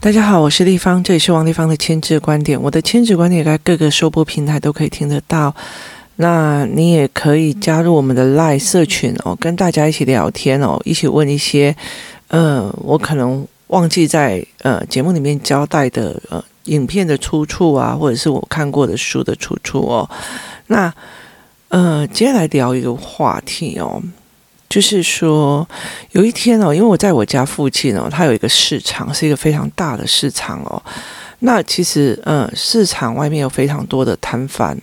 大家好，我是立方，这里是王立方的亲子观点。我的亲子观点在各个收播平台都可以听得到。那你也可以加入我们的 LINE 社群哦，跟大家一起聊天哦，一起问一些呃，我可能忘记在呃节目里面交代的呃影片的出处啊，或者是我看过的书的出处哦。那呃，接下来聊一个话题哦。就是说，有一天哦，因为我在我家附近哦，它有一个市场，是一个非常大的市场哦。那其实，嗯，市场外面有非常多的摊贩。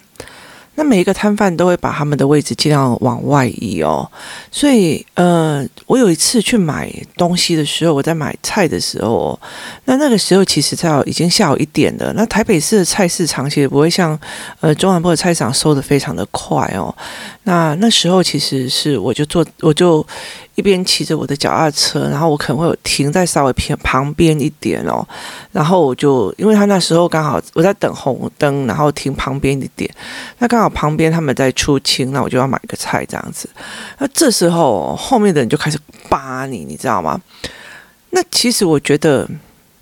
那每一个摊贩都会把他们的位置尽量往外移哦，所以呃，我有一次去买东西的时候，我在买菜的时候，那那个时候其实在已经下午一点了。那台北市的菜市场其实不会像呃中南部的菜市场收得非常的快哦。那那时候其实是我就坐我就。一边骑着我的脚踏车，然后我可能会有停在稍微偏旁边一点哦，然后我就因为他那时候刚好我在等红灯，然后停旁边一点，那刚好旁边他们在出清，那我就要买个菜这样子。那这时候后面的人就开始扒你，你知道吗？那其实我觉得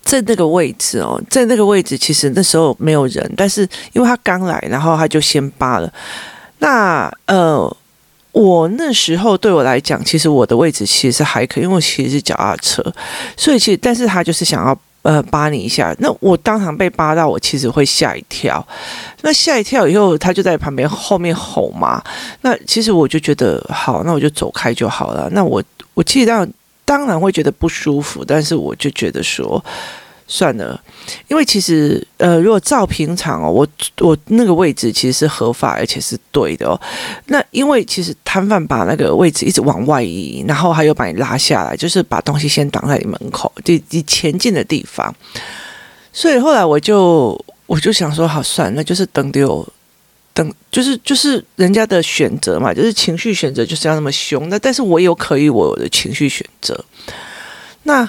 在那个位置哦，在那个位置其实那时候没有人，但是因为他刚来，然后他就先扒了。那呃。我那时候对我来讲，其实我的位置其实还可以，因为我其实是脚踏车，所以其实，但是他就是想要呃扒你一下，那我当场被扒到，我其实会吓一跳。那吓一跳以后，他就在旁边后面吼嘛。那其实我就觉得好，那我就走开就好了。那我我其实当当然会觉得不舒服，但是我就觉得说。算了，因为其实呃，如果照平常哦，我我那个位置其实是合法而且是对的哦。那因为其实摊贩把那个位置一直往外移，然后还有把你拉下来，就是把东西先挡在你门口，就你前进的地方。所以后来我就我就想说，好算，那就是等丢等，就是就是人家的选择嘛，就是情绪选择就是要那么凶。那但是我有可以我的情绪选择，那。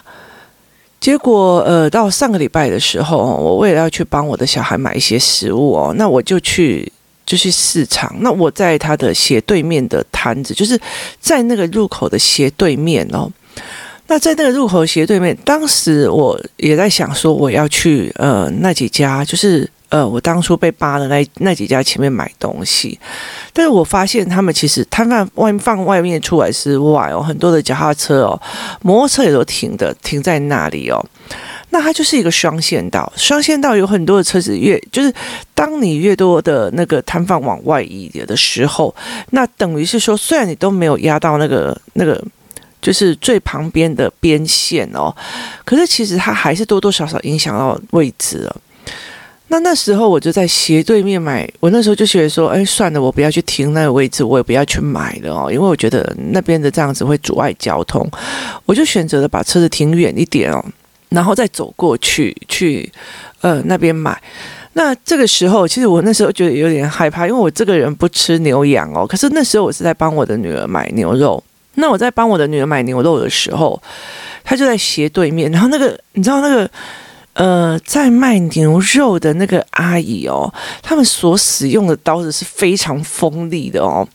结果，呃，到上个礼拜的时候，我为了要去帮我的小孩买一些食物哦，那我就去就去市场。那我在他的斜对面的摊子，就是在那个入口的斜对面哦。那在那个入口斜对面，当时我也在想说，我要去呃那几家，就是。呃，我当初被扒的那那几家前面买东西，但是我发现他们其实摊贩外放外面出来之外哦，很多的脚踏车哦，摩托车也都停的停在那里哦。那它就是一个双线道，双线道有很多的车子越就是当你越多的那个摊贩往外移的时候，那等于是说，虽然你都没有压到那个那个就是最旁边的边线哦，可是其实它还是多多少少影响到位置了。那那时候我就在斜对面买，我那时候就觉得说，哎，算了，我不要去停那个位置，我也不要去买了哦，因为我觉得那边的这样子会阻碍交通，我就选择了把车子停远一点哦，然后再走过去去呃那边买。那这个时候，其实我那时候觉得有点害怕，因为我这个人不吃牛羊哦，可是那时候我是在帮我的女儿买牛肉。那我在帮我的女儿买牛肉的时候，她就在斜对面，然后那个你知道那个。呃，在卖牛肉的那个阿姨哦，他们所使用的刀子是非常锋利的哦。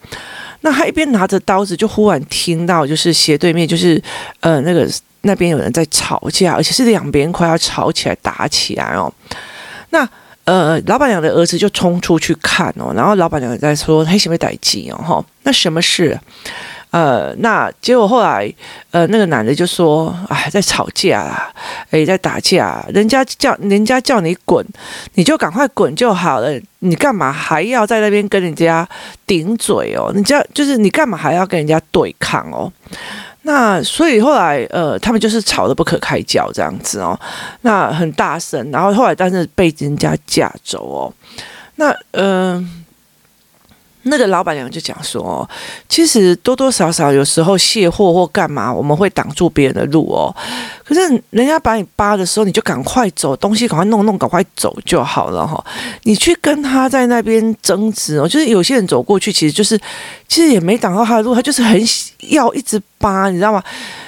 那他一边拿着刀子，就忽然听到就是斜对面就是呃那个那边有人在吵架，而且是两边快要吵起来打起来哦。那呃，老板娘的儿子就冲出去看哦，然后老板娘在说：“黑什么代志哦？哈，那什么事？”呃，那结果后来，呃，那个男的就说：“哎，在吵架啦，哎，在打架，人家叫人家叫你滚，你就赶快滚就好了，你干嘛还要在那边跟人家顶嘴哦？你这就是你干嘛还要跟人家对抗哦？那所以后来，呃，他们就是吵得不可开交这样子哦，那很大声，然后后来但是被人家架走哦，那嗯。”那个老板娘就讲说，其实多多少少有时候卸货或干嘛，我们会挡住别人的路哦。可是人家把你扒的时候，你就赶快走，东西赶快弄弄，赶快走就好了哈。你去跟他在那边争执哦，就是有些人走过去，其实就是其实也没挡到他的路，他就是很要一直扒，你知道吗？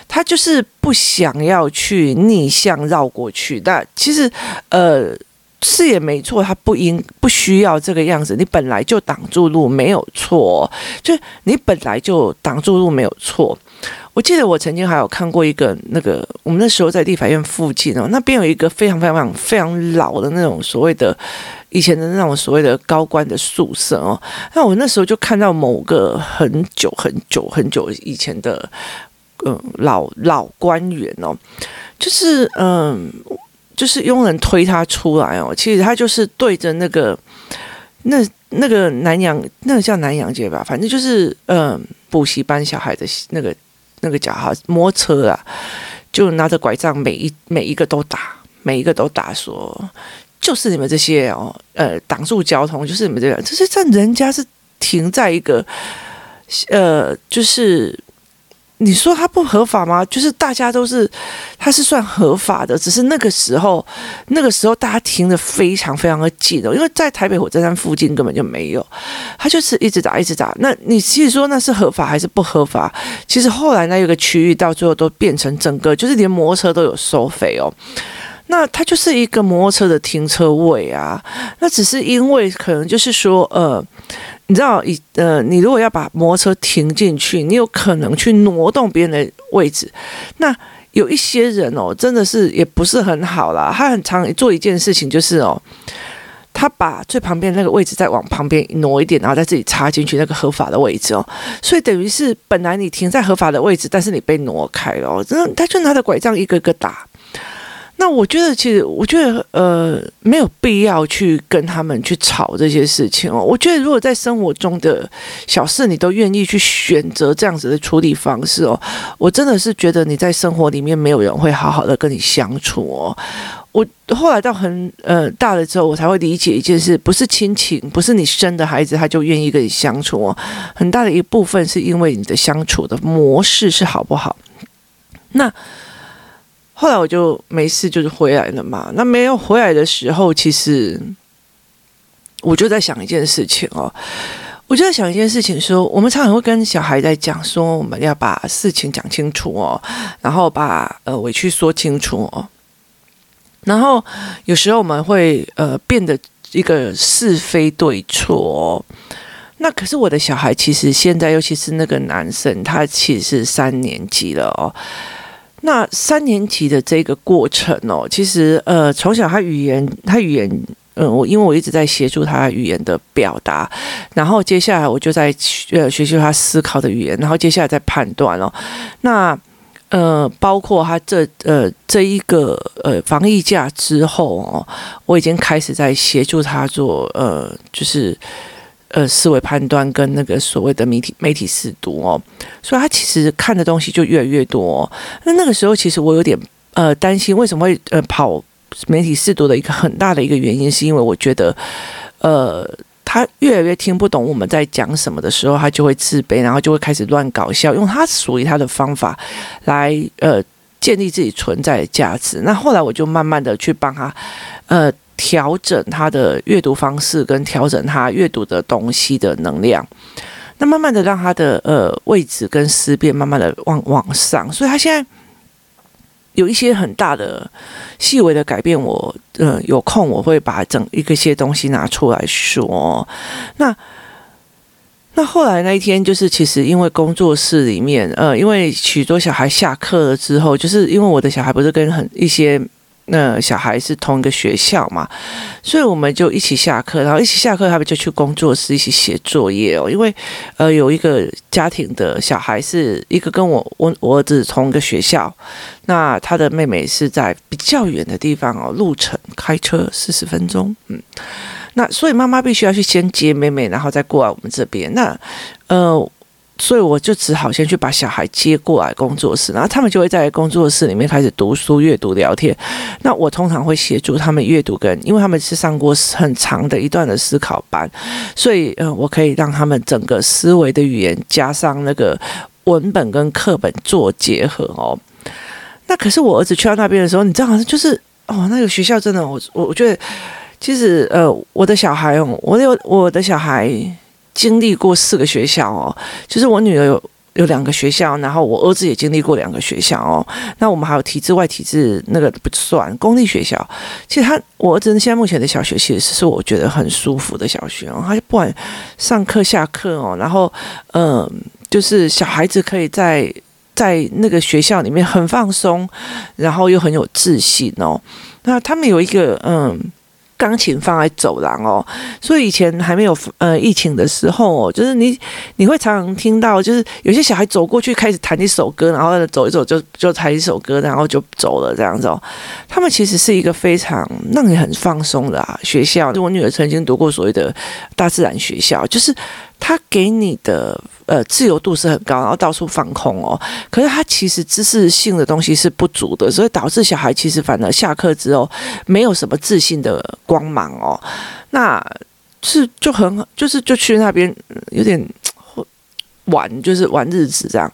他就是不想要去逆向绕过去。但其实呃。是也没错，他不应不需要这个样子。你本来就挡住路没有错，就你本来就挡住路没有错。我记得我曾经还有看过一个那个，我们那时候在立法院附近哦，那边有一个非常非常非常非常老的那种所谓的以前的那种所谓的高官的宿舍哦。那我那时候就看到某个很久很久很久以前的嗯老老官员哦，就是嗯就是佣人推他出来哦，其实他就是对着那个那那个南洋那个叫南洋街吧，反正就是嗯补习班小孩的那个。那个脚哈摩托车啊，就拿着拐杖，每一每一个都打，每一个都打说，就是你们这些哦，呃，挡住交通，就是你们这样，这是在人家是停在一个，呃，就是。你说它不合法吗？就是大家都是，它是算合法的，只是那个时候，那个时候大家停的非常非常的近哦，因为在台北火车站附近根本就没有，他就是一直打一直打。那你其实说那是合法还是不合法？其实后来那有个区域到最后都变成整个就是连摩托车都有收费哦，那它就是一个摩托车的停车位啊，那只是因为可能就是说呃。你知道，以呃，你如果要把摩托车停进去，你有可能去挪动别人的位置。那有一些人哦，真的是也不是很好啦。他很常做一件事情，就是哦，他把最旁边那个位置再往旁边挪一点，然后再自己插进去那个合法的位置哦。所以等于是本来你停在合法的位置，但是你被挪开了哦。真的，他就拿着拐杖一个个打。那我觉得，其实我觉得，呃，没有必要去跟他们去吵这些事情哦。我觉得，如果在生活中的小事，你都愿意去选择这样子的处理方式哦，我真的是觉得你在生活里面没有人会好好的跟你相处哦。我后来到很呃大了之后，我才会理解一件事，不是亲情，不是你生的孩子他就愿意跟你相处哦。很大的一部分是因为你的相处的模式是好不好？那。后来我就没事，就是回来了嘛。那没有回来的时候，其实我就在想一件事情哦。我就在想一件事情，说我们常常会跟小孩在讲，说我们要把事情讲清楚哦，然后把呃委屈说清楚哦。然后有时候我们会呃变得一个是非对错哦。那可是我的小孩，其实现在尤其是那个男生，他其实是三年级了哦。那三年级的这个过程哦，其实呃，从小他语言，他语言，嗯，我因为我一直在协助他语言的表达，然后接下来我就在呃学习他思考的语言，然后接下来再判断哦。那呃，包括他这呃这一个呃防疫假之后哦，我已经开始在协助他做呃就是。呃，思维判断跟那个所谓的媒体媒体识读哦，所以他其实看的东西就越来越多。那那个时候，其实我有点呃担心，为什么会呃跑媒体识读的一个很大的一个原因，是因为我觉得呃他越来越听不懂我们在讲什么的时候，他就会自卑，然后就会开始乱搞笑，用他属于他的方法来呃建立自己存在的价值。那后来我就慢慢的去帮他呃。调整他的阅读方式，跟调整他阅读的东西的能量，那慢慢的让他的呃位置跟思辨慢慢的往往上，所以他现在有一些很大的细微的改变。我呃有空我会把整一个些东西拿出来说。那那后来那一天，就是其实因为工作室里面呃，因为许多小孩下课了之后，就是因为我的小孩不是跟很一些。那小孩是同一个学校嘛，所以我们就一起下课，然后一起下课，他们就去工作室一起写作业哦。因为呃，有一个家庭的小孩是一个跟我我我儿子同一个学校，那他的妹妹是在比较远的地方哦，路程开车四十分钟，嗯，那所以妈妈必须要去先接妹妹，然后再过来我们这边。那呃。所以我就只好先去把小孩接过来工作室，然后他们就会在工作室里面开始读书、阅读、聊天。那我通常会协助他们阅读，跟因为他们是上过很长的一段的思考班，所以嗯，我可以让他们整个思维的语言加上那个文本跟课本做结合哦。那可是我儿子去到那边的时候，你知道，好像就是哦，那个学校真的，我我我觉得其实呃，我的小孩哦，我有我的小孩。经历过四个学校哦，就是我女儿有有两个学校，然后我儿子也经历过两个学校哦。那我们还有体制外体制那个不算公立学校。其实他我儿子现在目前的小学其实是我觉得很舒服的小学哦。他就不管上课下课哦，然后嗯、就是小孩子可以在在那个学校里面很放松，然后又很有自信哦。那他们有一个嗯。钢琴放在走廊哦，所以以前还没有呃疫情的时候哦，就是你你会常常听到，就是有些小孩走过去开始弹一首歌，然后走一走就就弹一首歌，然后就走了这样子哦。他们其实是一个非常让你很放松的啊学校。就我女儿曾经读过所谓的大自然学校，就是。他给你的呃自由度是很高，然后到处放空哦。可是他其实知识性的东西是不足的，所以导致小孩其实反而下课之后没有什么自信的光芒哦。那是就很就是就去那边有点玩，就是玩日子这样。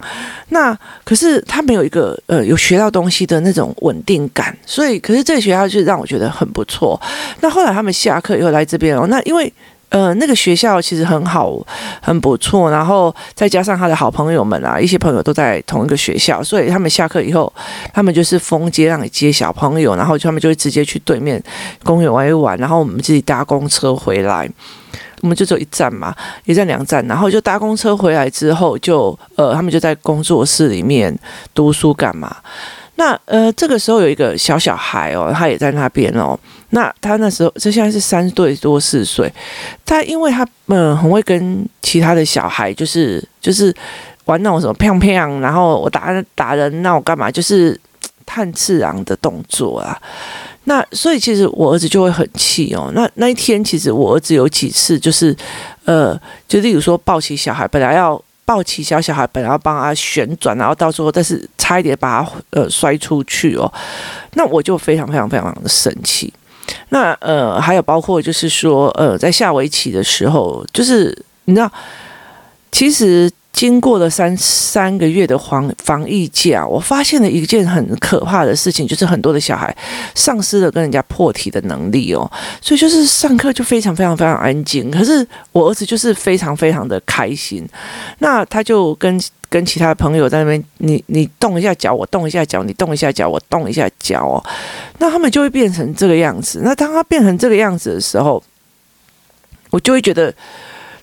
那可是他没有一个呃有学到东西的那种稳定感，所以可是这个学校就让我觉得很不错。那后来他们下课又来这边哦，那因为。呃，那个学校其实很好，很不错。然后再加上他的好朋友们啊，一些朋友都在同一个学校，所以他们下课以后，他们就是封街让你接小朋友，然后他们就会直接去对面公园玩一玩，然后我们自己搭公车回来。我们就走一站嘛，一站两站，然后就搭公车回来之后就，就呃，他们就在工作室里面读书干嘛。那呃，这个时候有一个小小孩哦，他也在那边哦。那他那时候，这现在是三岁多四岁，他因为他嗯、很会跟其他的小孩，就是就是玩那种什么砰砰，然后我打打人，那我干嘛？就是探次郎的动作啊。那所以其实我儿子就会很气哦。那那一天其实我儿子有几次就是呃，就例如说抱起小孩，本来要。抱起小小孩，本来要帮他旋转，然后到时候，但是差一点把他呃摔出去哦。那我就非常非常非常的生气。那呃，还有包括就是说，呃，在下围棋的时候，就是你知道，其实。经过了三三个月的防防疫假，我发现了一件很可怕的事情，就是很多的小孩丧失了跟人家破题的能力哦，所以就是上课就非常非常非常安静。可是我儿子就是非常非常的开心，那他就跟跟其他的朋友在那边，你你动一下脚，我动一下脚，你动一下脚，我动一下脚哦，那他们就会变成这个样子。那当他变成这个样子的时候，我就会觉得。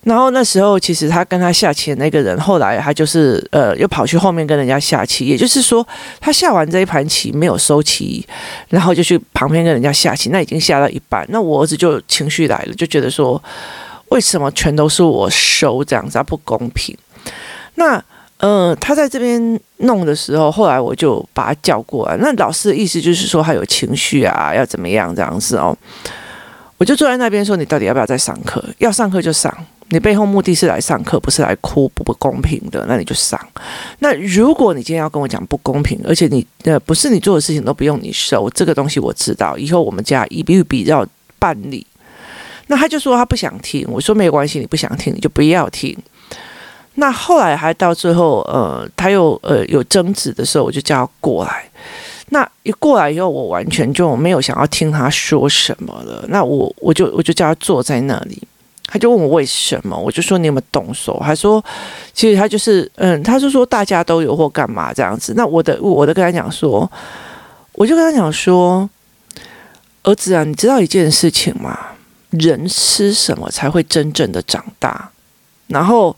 然后那时候，其实他跟他下棋的那个人，后来他就是呃，又跑去后面跟人家下棋。也就是说，他下完这一盘棋没有收棋，然后就去旁边跟人家下棋。那已经下到一半，那我儿子就情绪来了，就觉得说，为什么全都是我收这样子，不公平？那呃，他在这边弄的时候，后来我就把他叫过来。那老师的意思就是说，他有情绪啊，要怎么样这样子哦。我就坐在那边说，你到底要不要再上课？要上课就上。你背后目的是来上课，不是来哭不不公平的，那你就上。那如果你今天要跟我讲不公平，而且你呃不是你做的事情都不用你收，这个东西我知道，以后我们家一笔一笔要办理。那他就说他不想听，我说没关系，你不想听你就不要听。那后来还到最后，呃，他又呃有争执的时候，我就叫他过来。那一过来以后，我完全就没有想要听他说什么了。那我我就我就叫他坐在那里。他就问我为什么，我就说你有没有动手？他说，其实他就是，嗯，他就说大家都有或干嘛这样子。那我的，我的跟他讲说，我就跟他讲说，儿子啊，你知道一件事情吗？人吃什么才会真正的长大？然后，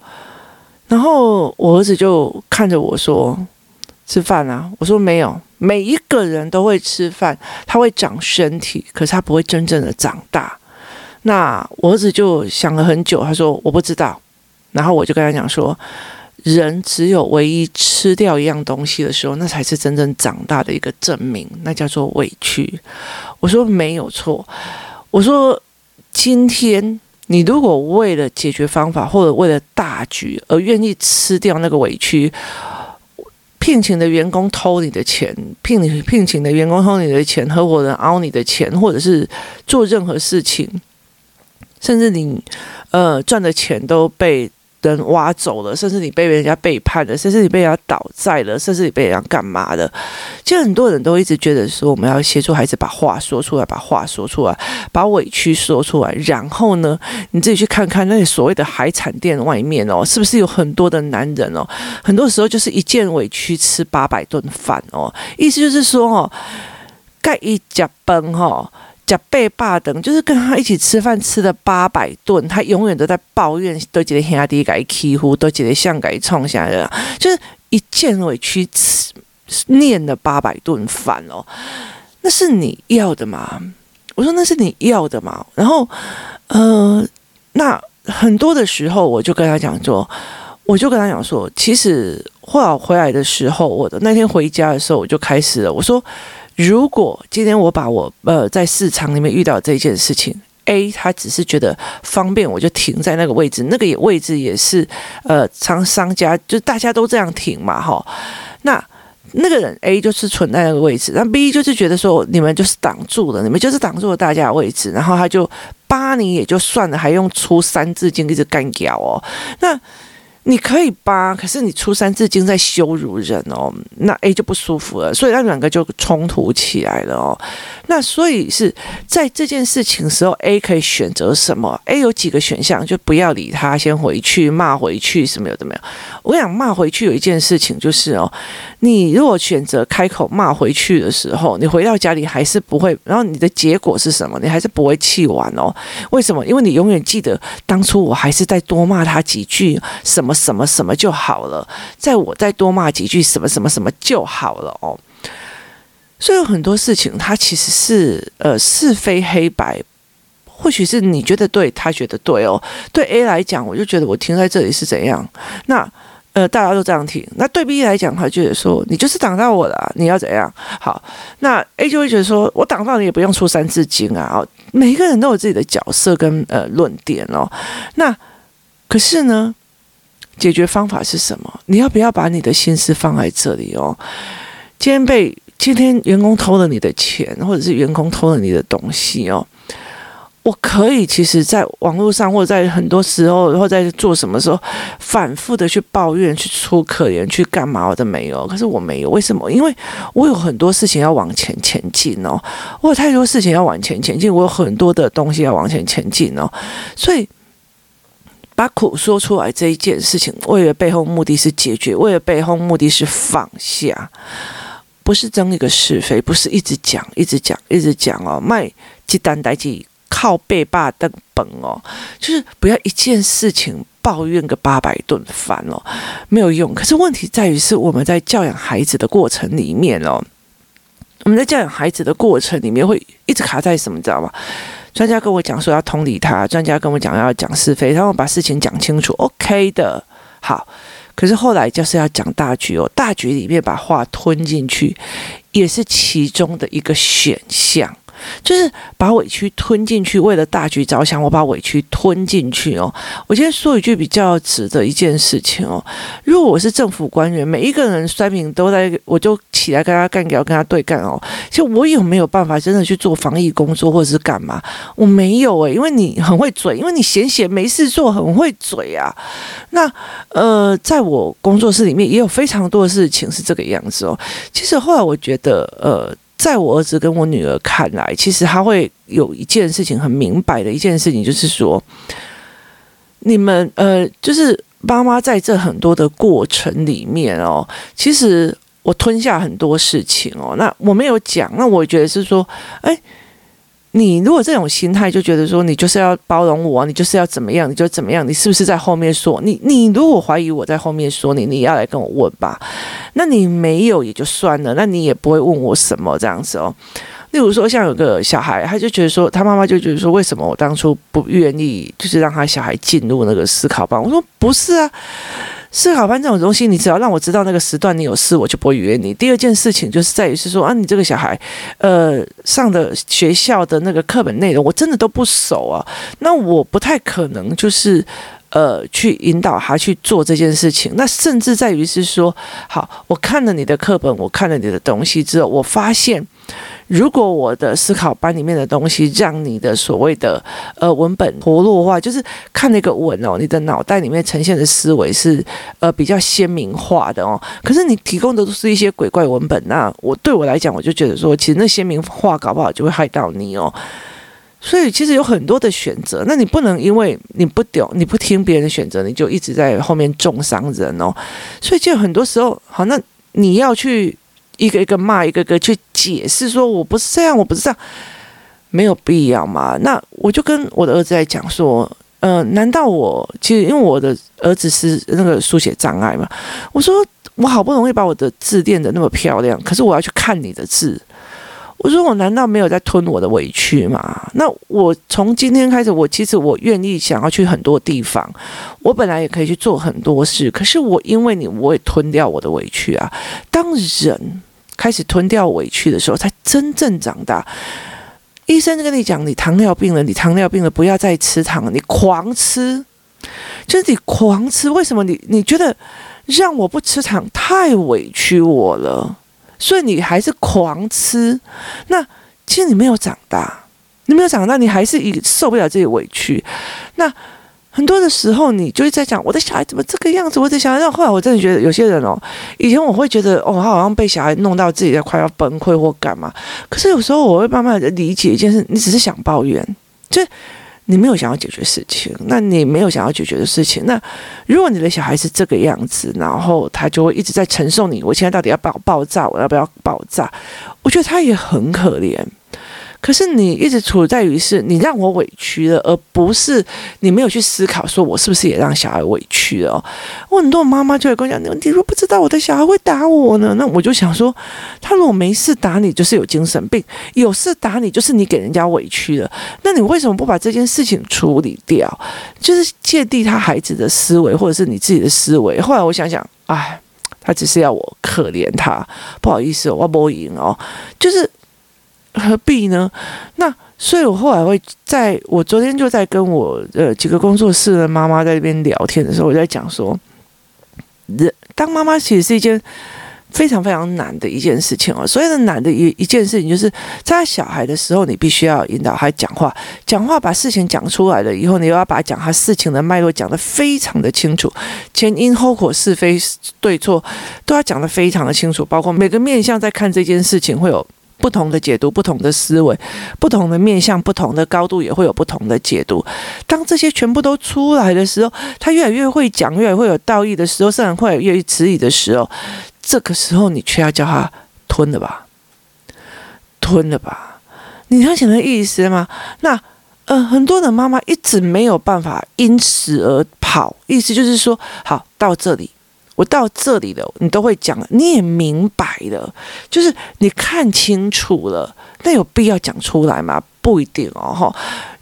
然后我儿子就看着我说，吃饭啊。我说没有，每一个人都会吃饭，他会长身体，可是他不会真正的长大。那我儿子就想了很久，他说我不知道，然后我就跟他讲说，人只有唯一吃掉一样东西的时候，那才是真正长大的一个证明，那叫做委屈。我说没有错，我说今天你如果为了解决方法或者为了大局而愿意吃掉那个委屈，聘请的员工偷你的钱，聘你聘请的员工偷你的钱，合伙人凹你的钱，或者是做任何事情。甚至你，呃，赚的钱都被人挖走了，甚至你被人家背叛了，甚至你被人家倒债了，甚至你被人家干嘛的？其实很多人都一直觉得说，我们要协助孩子把话说出来，把话说出来，把委屈说出来。然后呢，你自己去看看那些所谓的海产店外面哦，是不是有很多的男人哦？很多时候就是一件委屈吃八百顿饭哦，意思就是说哦，盖一甲崩哈。加倍霸等，就是跟他一起吃饭吃了八百顿，他永远都在抱怨，都觉得兄弟该欺负，都觉得像该冲下来，就是一件委屈吃念了八百顿饭哦，那是你要的吗？我说那是你要的嘛？然后，呃，那很多的时候，我就跟他讲说，我就跟他讲说，其实后来回来的时候，我的那天回家的时候，我就开始了。我说，如果今天我把我呃在市场里面遇到这件事情，A 他只是觉得方便，我就停在那个位置，那个也位置也是呃商商家，就大家都这样停嘛，哈，那。那个人 A 就是存在那个位置，那 B 就是觉得说你们就是挡住了，你们就是挡住了大家的位置，然后他就扒你也就算了，还用出三字经一直干掉哦，那。你可以扒，可是你出三字经在羞辱人哦，那 A 就不舒服了，所以他们两个就冲突起来了哦。那所以是在这件事情时候，A 可以选择什么？A 有几个选项，就不要理他，先回去骂回去，什么有的没有。我想骂回去有一件事情就是哦，你如果选择开口骂回去的时候，你回到家里还是不会，然后你的结果是什么？你还是不会气完哦。为什么？因为你永远记得当初我还是再多骂他几句什么。什么什么就好了，在我再多骂几句什么什么什么就好了哦。所以有很多事情，它其实是呃是非黑白，或许是你觉得对，他觉得对哦。对 A 来讲，我就觉得我停在这里是怎样？那呃大家都这样停。那对 B 来讲，他觉得说你就是挡到我了，你要怎样？好，那 A 就会觉得说我挡到你也不用出三字经啊。哦，每一个人都有自己的角色跟呃论点哦。那可是呢？解决方法是什么？你要不要把你的心思放在这里哦？今天被今天员工偷了你的钱，或者是员工偷了你的东西哦，我可以其实在网络上，或者在很多时候，或者在做什么时候，反复的去抱怨、去出可怜、去干嘛我都没有。可是我没有，为什么？因为我有很多事情要往前前进哦，我有太多事情要往前前进，我有很多的东西要往前前进哦，所以。把苦说出来这一件事情，为了背后目的是解决，为了背后目的是放下，不是争一个是非，不是一直讲、一直讲、一直讲哦，卖鸡蛋代鸡靠背霸登本哦，就是不要一件事情抱怨个八百顿饭哦，没有用。可是问题在于是我们在教养孩子的过程里面哦，我们在教养孩子的过程里面会一直卡在什么，你知道吗？专家跟我讲说要同理他，专家跟我讲要讲是非，然后把事情讲清楚，OK 的，好。可是后来就是要讲大局哦，大局里面把话吞进去，也是其中的一个选项。就是把委屈吞进去，为了大局着想，我把委屈吞进去哦。我今天说一句比较直的一件事情哦，如果我是政府官员，每一个人酸民都在，我就起来跟他干掉，跟他对干哦。就我有没有办法真的去做防疫工作，或者是干嘛？我没有诶，因为你很会嘴，因为你闲闲没事做，很会嘴啊。那呃，在我工作室里面也有非常多的事情是这个样子哦。其实后来我觉得呃。在我儿子跟我女儿看来，其实他会有一件事情很明白的一件事情，就是说，你们呃，就是妈妈在这很多的过程里面哦，其实我吞下很多事情哦，那我没有讲，那我觉得是说，哎。你如果这种心态就觉得说，你就是要包容我，你就是要怎么样，你就怎么样，你是不是在后面说你？你如果怀疑我在后面说你，你要来跟我问吧。那你没有也就算了，那你也不会问我什么这样子哦。例如说，像有个小孩，他就觉得说，他妈妈就觉得说，为什么我当初不愿意，就是让他小孩进入那个思考班？我说不是啊。思考班这种东西，你只要让我知道那个时段你有事，我就不会约你。第二件事情就是在于是说啊，你这个小孩，呃，上的学校的那个课本内容，我真的都不熟啊，那我不太可能就是呃去引导他去做这件事情。那甚至在于是说，好，我看了你的课本，我看了你的东西之后，我发现。如果我的思考班里面的东西让你的所谓的呃文本活络化，就是看那个文哦，你的脑袋里面呈现的思维是呃比较鲜明化的哦。可是你提供的都是一些鬼怪文本，那我对我来讲，我就觉得说，其实那鲜明化搞不好就会害到你哦。所以其实有很多的选择，那你不能因为你不懂，你不听别人的选择，你就一直在后面重伤人哦。所以就很多时候，好，那你要去。一个一个骂，一个个去解释，说我不是这样，我不是这样，没有必要嘛。那我就跟我的儿子在讲说，呃，难道我其实因为我的儿子是那个书写障碍嘛？我说我好不容易把我的字练得那么漂亮，可是我要去看你的字。我说我难道没有在吞我的委屈吗？那我从今天开始，我其实我愿意想要去很多地方，我本来也可以去做很多事，可是我因为你，我也吞掉我的委屈啊。当人开始吞掉委屈的时候，才真正长大。医生跟你讲，你糖尿病了，你糖尿病了，不要再吃糖，你狂吃，就是你狂吃。为什么你你觉得让我不吃糖太委屈我了？所以你还是狂吃，那其实你没有长大，你没有长大，你还是一受不了这些委屈。那很多的时候，你就是在讲我的小孩怎么这个样子，我的小孩。那后来我真的觉得有些人哦，以前我会觉得哦，他好像被小孩弄到自己在快要崩溃或干嘛。可是有时候我会慢慢的理解一件事，你只是想抱怨，就。你没有想要解决事情，那你没有想要解决的事情，那如果你的小孩是这个样子，然后他就会一直在承受你，我现在到底要不要爆炸，我要不要爆炸？我觉得他也很可怜。可是你一直处在于是你让我委屈了，而不是你没有去思考说我是不是也让小孩委屈了。我很多妈妈就会跟我讲，你如果不知道我的小孩会打我呢？那我就想说，他如果没事打你，就是有精神病；有事打你，就是你给人家委屈了。那你为什么不把这件事情处理掉？就是芥蒂他孩子的思维，或者是你自己的思维。后来我想想，哎，他只是要我可怜他，不好意思，我不赢哦，就是。何必呢？那所以，我后来会在我昨天就在跟我呃几个工作室的妈妈在那边聊天的时候，我在讲说，人当妈妈其实是一件非常非常难的一件事情哦。所谓的难的一一件事情，就是在小孩的时候，你必须要引导他讲话，讲话把事情讲出来了以后，你又要把讲他事情的脉络讲得非常的清楚，前因后果、是非对错都要讲得非常的清楚，包括每个面向在看这件事情会有。不同的解读，不同的思维，不同的面向，不同的高度，也会有不同的解读。当这些全部都出来的时候，他越来越会讲，越来越会有道义的时候，甚至会越来越迟疑的时候，这个时候你却要叫他吞了吧，吞了吧。你了解那意思吗？那呃，很多的妈妈一直没有办法因此而跑，意思就是说，好，到这里。我到这里了，你都会讲，你也明白了，就是你看清楚了，那有必要讲出来吗？不一定哦，哈。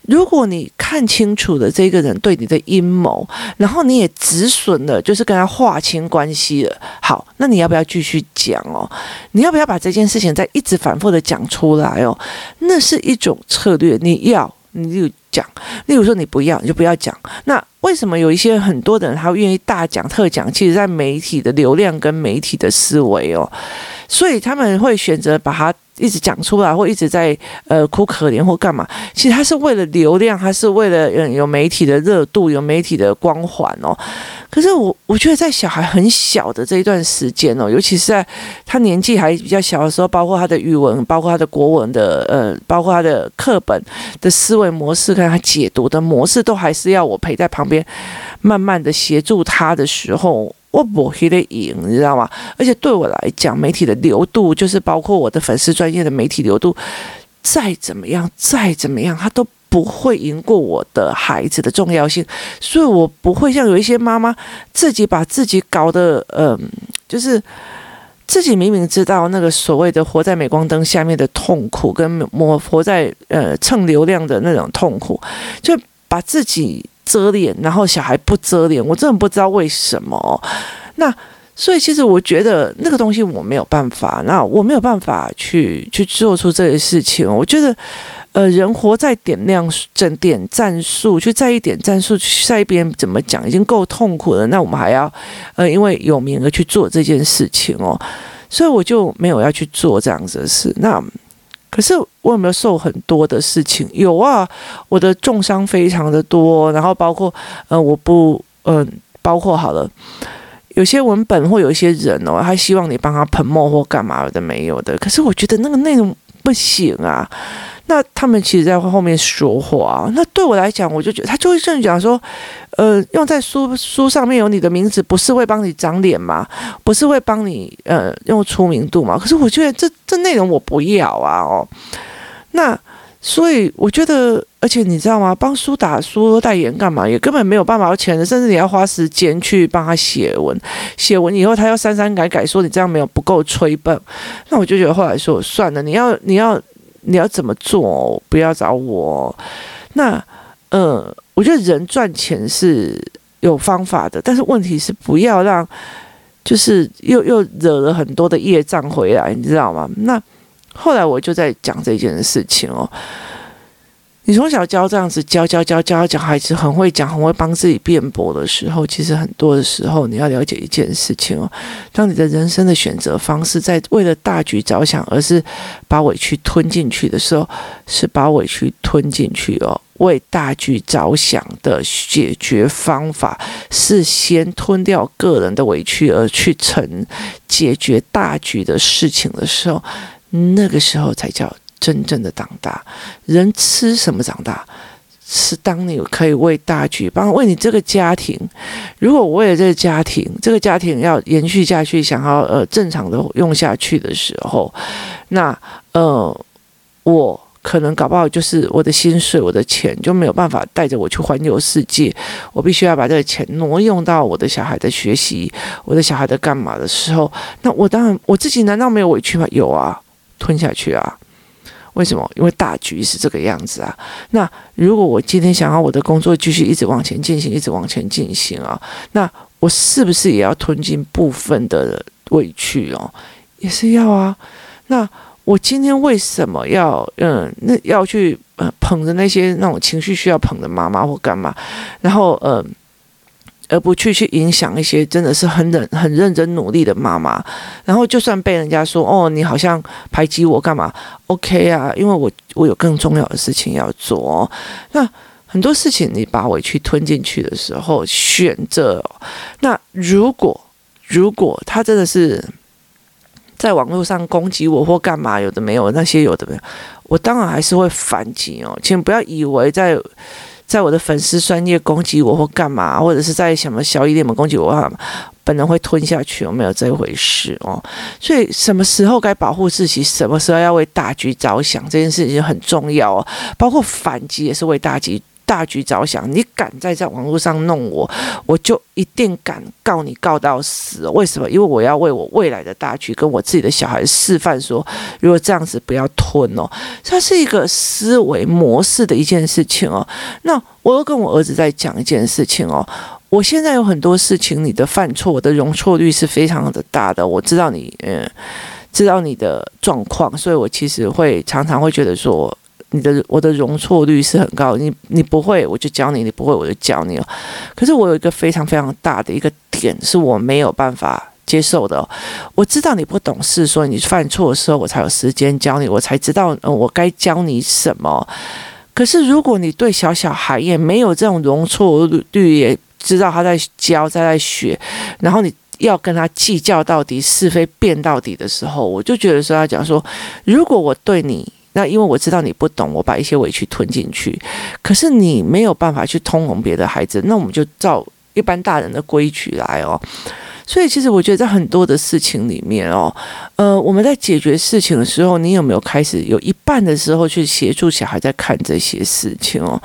如果你看清楚了这个人对你的阴谋，然后你也止损了，就是跟他划清关系了，好，那你要不要继续讲哦？你要不要把这件事情再一直反复的讲出来哦？那是一种策略，你要。你就讲，例如说你不要，你就不要讲。那为什么有一些很多的人他愿意大讲特讲？其实，在媒体的流量跟媒体的思维哦，所以他们会选择把它一直讲出来，或一直在呃哭可怜或干嘛。其实他是为了流量，他是为了嗯有媒体的热度，有媒体的光环哦。可是我我觉得在小孩很小的这一段时间哦，尤其是在他年纪还比较小的时候，包括他的语文，包括他的国文的呃，包括他的课本的思维模式，跟他解读的模式，都还是要我陪在旁边，慢慢的协助他的时候，我不会的赢，你知道吗？而且对我来讲，媒体的流度，就是包括我的粉丝专业的媒体流度，再怎么样，再怎么样，他都。不会赢过我的孩子的重要性，所以我不会像有一些妈妈自己把自己搞得，嗯、就是自己明明知道那个所谓的活在镁光灯下面的痛苦，跟我活在呃蹭流量的那种痛苦，就把自己遮脸，然后小孩不遮脸，我真的不知道为什么。那所以其实我觉得那个东西我没有办法，那我没有办法去去做出这些事情，我觉得。呃，人活在点亮整点战术，去在意点战术，去在意别人怎么讲，已经够痛苦了。那我们还要，呃，因为有名而去做这件事情哦，所以我就没有要去做这样子的事。那可是我有没有受很多的事情？有啊，我的重伤非常的多，然后包括呃，我不，嗯、包括好了，有些文本或有一些人哦，他希望你帮他喷墨或干嘛的没有的。可是我觉得那个内容不行啊。那他们其实，在后面说话。那对我来讲，我就觉得他就会这样讲说，呃，用在书书上面有你的名字，不是会帮你长脸吗？不是会帮你呃用出名度吗？可是我觉得这这内容我不要啊哦。那所以我觉得，而且你知道吗？帮书打书代言干嘛？也根本没有办法要钱的，甚至你要花时间去帮他写文，写文以后他要删删改改，说你这样没有不够吹捧。那我就觉得后来说算了，你要你要你要怎么做？不要找我。那呃，我觉得人赚钱是有方法的，但是问题是不要让，就是又又惹了很多的业障回来，你知道吗？那。后来我就在讲这件事情哦，你从小教这样子教教教教小孩子很会讲，很会帮自己辩驳的时候，其实很多的时候你要了解一件事情哦，当你的人生的选择方式在为了大局着想，而是把委屈吞进去的时候，是把委屈吞进去哦。为大局着想的解决方法是先吞掉个人的委屈，而去成解决大局的事情的时候。那个时候才叫真正的长大。人吃什么长大？是当你可以为大局，帮为你这个家庭。如果我为了这个家庭，这个家庭要延续下去，想要呃正常的用下去的时候，那呃我可能搞不好就是我的薪水、我的钱就没有办法带着我去环游世界。我必须要把这个钱挪用到我的小孩的学习、我的小孩的干嘛的时候，那我当然我自己难道没有委屈吗？有啊。吞下去啊？为什么？因为大局是这个样子啊。那如果我今天想要我的工作继续一直往前进行，一直往前进行啊，那我是不是也要吞进部分的委屈哦？也是要啊。那我今天为什么要嗯，那要去呃捧着那些那种情绪需要捧的妈妈或干嘛？然后嗯。而不去去影响一些真的是很认很认真努力的妈妈，然后就算被人家说哦，你好像排挤我干嘛？OK 啊，因为我我有更重要的事情要做。那很多事情你把委屈吞进去的时候，选择。那如果如果他真的是在网络上攻击我或干嘛，有的没有那些有的没有，我当然还是会反击哦。请不要以为在。在我的粉丝专业攻击我或干嘛，或者是在什么小一点攻击我，本人会吞下去，有没有这回事哦？所以什么时候该保护自己，什么时候要为大局着想，这件事情很重要哦。包括反击也是为大局。大局着想，你敢再在网络上弄我，我就一定敢告你告到死。为什么？因为我要为我未来的大局跟我自己的小孩示范说，如果这样子不要吞哦，它是一个思维模式的一件事情哦。那我又跟我儿子在讲一件事情哦。我现在有很多事情，你的犯错，我的容错率是非常的大的。我知道你，嗯，知道你的状况，所以我其实会常常会觉得说。你的我的容错率是很高，你你不会我就教你，你不会我就教你了。可是我有一个非常非常大的一个点是我没有办法接受的。我知道你不懂事，所以你犯错的时候我才有时间教你，我才知道嗯我该教你什么。可是如果你对小小孩也没有这种容错率，也知道他在教在在学，然后你要跟他计较到底是非辩到底的时候，我就觉得说他讲说，如果我对你。那因为我知道你不懂，我把一些委屈吞进去，可是你没有办法去通融别的孩子，那我们就照一般大人的规矩来哦。所以其实我觉得在很多的事情里面哦，呃，我们在解决事情的时候，你有没有开始有一半的时候去协助小孩在看这些事情哦？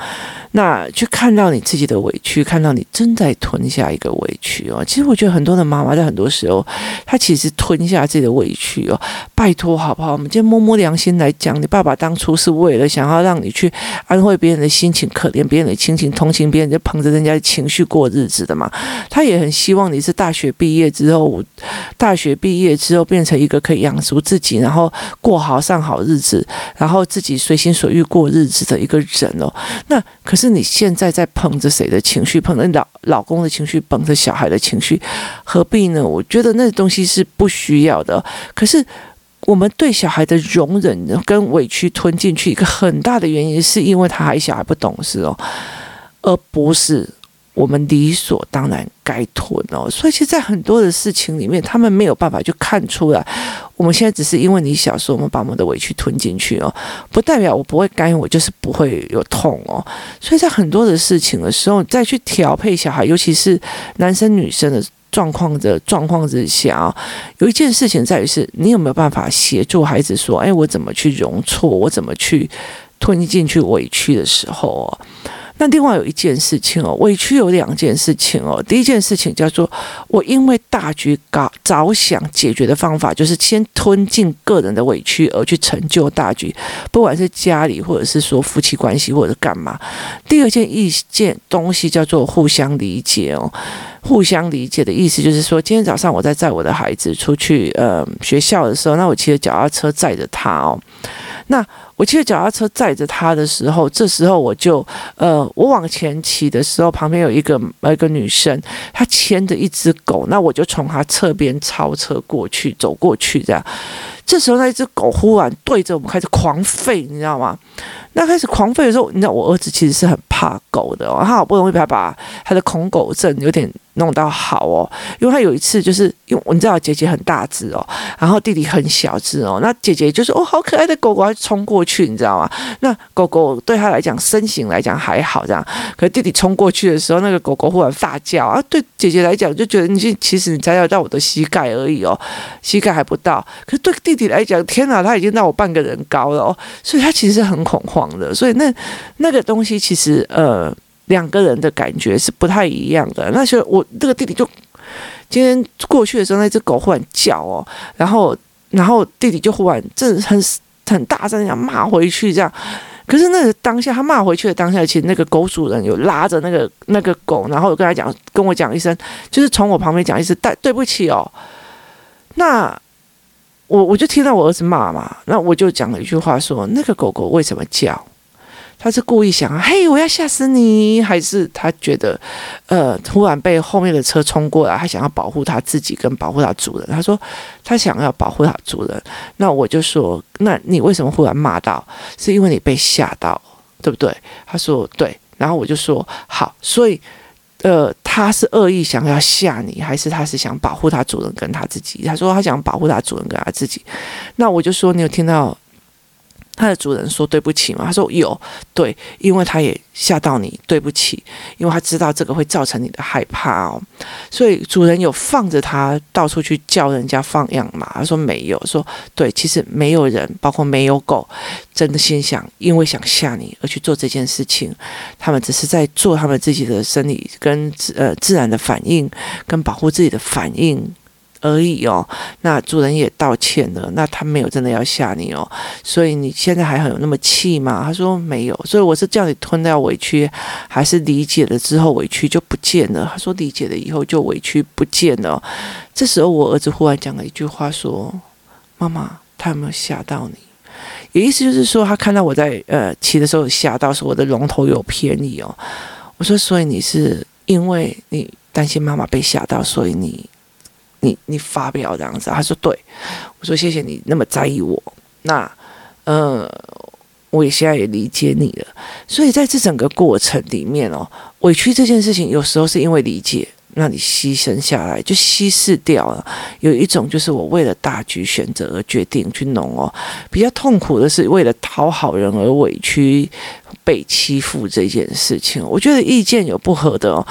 那去看到你自己的委屈，看到你正在吞下一个委屈哦。其实我觉得很多的妈妈在很多时候，她其实吞下自己的委屈哦。拜托好不好？我们今天摸摸良心来讲，你爸爸当初是为了想要让你去安慰别人的心情，可怜别人的亲情，同情别人，就捧着人家的情绪过日子的嘛。他也很希望你是大学毕业之后，大学毕业之后变成一个可以养足自己，然后过好上好日子，然后自己随心所欲过日子的一个人哦。那可是。你现在在捧着谁的情绪，捧着老老公的情绪，捧着小孩的情绪，何必呢？我觉得那东西是不需要的。可是我们对小孩的容忍跟委屈吞进去，一个很大的原因是因为他还小，还不懂事哦，而不是。我们理所当然该吞哦，所以其实，在很多的事情里面，他们没有办法去看出来。我们现在只是因为你小时候，我们把我们的委屈吞进去哦，不代表我不会干预，我就是不会有痛哦。所以在很多的事情的时候，再去调配小孩，尤其是男生女生的状况的状况之下啊，有一件事情在于是，你有没有办法协助孩子说，哎，我怎么去容错，我怎么去。吞进去委屈的时候哦。那另外有一件事情哦，委屈有两件事情哦。第一件事情叫做我因为大局搞着想解决的方法，就是先吞进个人的委屈而去成就大局，不管是家里或者是说夫妻关系或者干嘛。第二件一件东西叫做互相理解哦，互相理解的意思就是说，今天早上我在载我的孩子出去呃学校的时候，那我骑着脚踏车载着他哦。那我骑着脚踏车载着他的时候，这时候我就，呃，我往前骑的时候，旁边有一个呃一个女生，她牵着一只狗，那我就从她侧边超车过去，走过去这样。这时候那一只狗忽然对着我们开始狂吠，你知道吗？那开始狂吠的时候，你知道我儿子其实是很怕狗的，他好不容易把把他的恐狗症有点弄到好哦，因为他有一次就是因为你知道姐姐很大只哦，然后弟弟很小只哦，那姐姐就说哦，好可爱的狗狗，冲过去，你知道吗？那狗狗对他来讲身形来讲还好这样，可是弟弟冲过去的时候，那个狗狗忽然大叫啊，对姐姐来讲就觉得你其实你才要到我的膝盖而已哦，膝盖还不到，可是对弟弟来讲，天哪，他已经到我半个人高了哦，所以他其实很恐慌。的，所以那那个东西其实呃两个人的感觉是不太一样的。那时候我这个弟弟就今天过去的时候，那只狗忽然叫哦，然后然后弟弟就忽然这很很大声要骂回去这样。可是那个当下他骂回去的当下，其实那个狗主人有拉着那个那个狗，然后我跟他讲，跟我讲一声，就是从我旁边讲一声，对对不起哦。那。我我就听到我儿子骂嘛，那我就讲了一句话说：“那个狗狗为什么叫？他是故意想，嘿，我要吓死你，还是他觉得，呃，突然被后面的车冲过来，他想要保护他自己跟保护他主人？他说他想要保护他主人。那我就说，那你为什么忽然骂到？是因为你被吓到，对不对？他说对。然后我就说好，所以。”呃，他是恶意想要吓你，还是他是想保护他主人跟他自己？他说他想保护他主人跟他自己。那我就说，你有听到？他的主人说对不起吗？他说有，对，因为他也吓到你，对不起，因为他知道这个会造成你的害怕哦，所以主人有放着他到处去叫人家放养吗？他说没有，说对，其实没有人，包括没有狗，真的心想因为想吓你而去做这件事情，他们只是在做他们自己的生理跟呃自然的反应，跟保护自己的反应。而已哦，那主人也道歉了，那他没有真的要吓你哦，所以你现在还很有那么气吗？他说没有，所以我是叫你吞掉委屈，还是理解了之后委屈就不见了？他说理解了以后就委屈不见了。这时候我儿子忽然讲了一句话说：“妈妈，他有没有吓到你？”也意思就是说他看到我在呃骑的时候吓到，说我的龙头有偏移哦。我说，所以你是因为你担心妈妈被吓到，所以你。你你发表这样子，他说对，我说谢谢你那么在意我，那呃，我也现在也理解你了。所以在这整个过程里面哦，委屈这件事情有时候是因为理解，那你牺牲下来就稀释掉了。有一种就是我为了大局选择而决定去弄哦，比较痛苦的是为了讨好人而委屈被欺负这件事情。我觉得意见有不合的哦。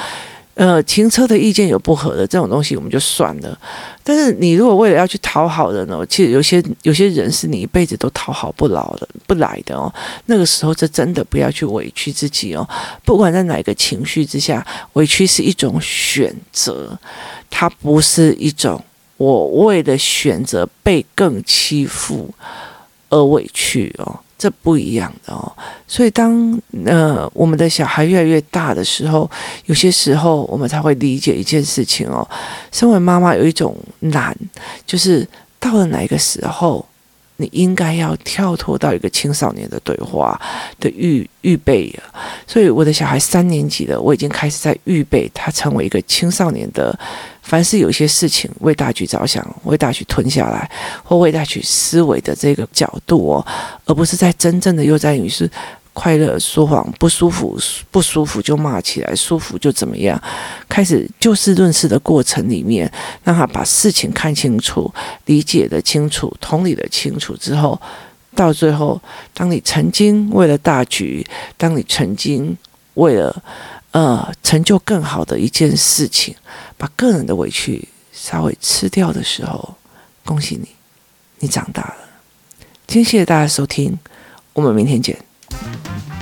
呃，停车的意见有不合的这种东西，我们就算了。但是你如果为了要去讨好人哦，其实有些有些人是你一辈子都讨好不了的，不来的哦。那个时候，这真的不要去委屈自己哦。不管在哪个情绪之下，委屈是一种选择，它不是一种我为了选择被更欺负而委屈哦。这不一样的哦，所以当呃我们的小孩越来越大的时候，有些时候我们才会理解一件事情哦。身为妈妈有一种难，就是到了哪一个时候，你应该要跳脱到一个青少年的对话的预预备。所以我的小孩三年级了，我已经开始在预备他成为一个青少年的。凡是有些事情为大局着想，为大局吞下来，或为大局思维的这个角度哦，而不是在真正的又在于是快乐说谎，不舒服不舒服就骂起来，舒服就怎么样，开始就事论事的过程里面，让他把事情看清楚，理解的清楚，同理的清楚之后，到最后，当你曾经为了大局，当你曾经为了。呃，成就更好的一件事情，把个人的委屈稍微吃掉的时候，恭喜你，你长大了。今天谢谢大家收听，我们明天见。Bye.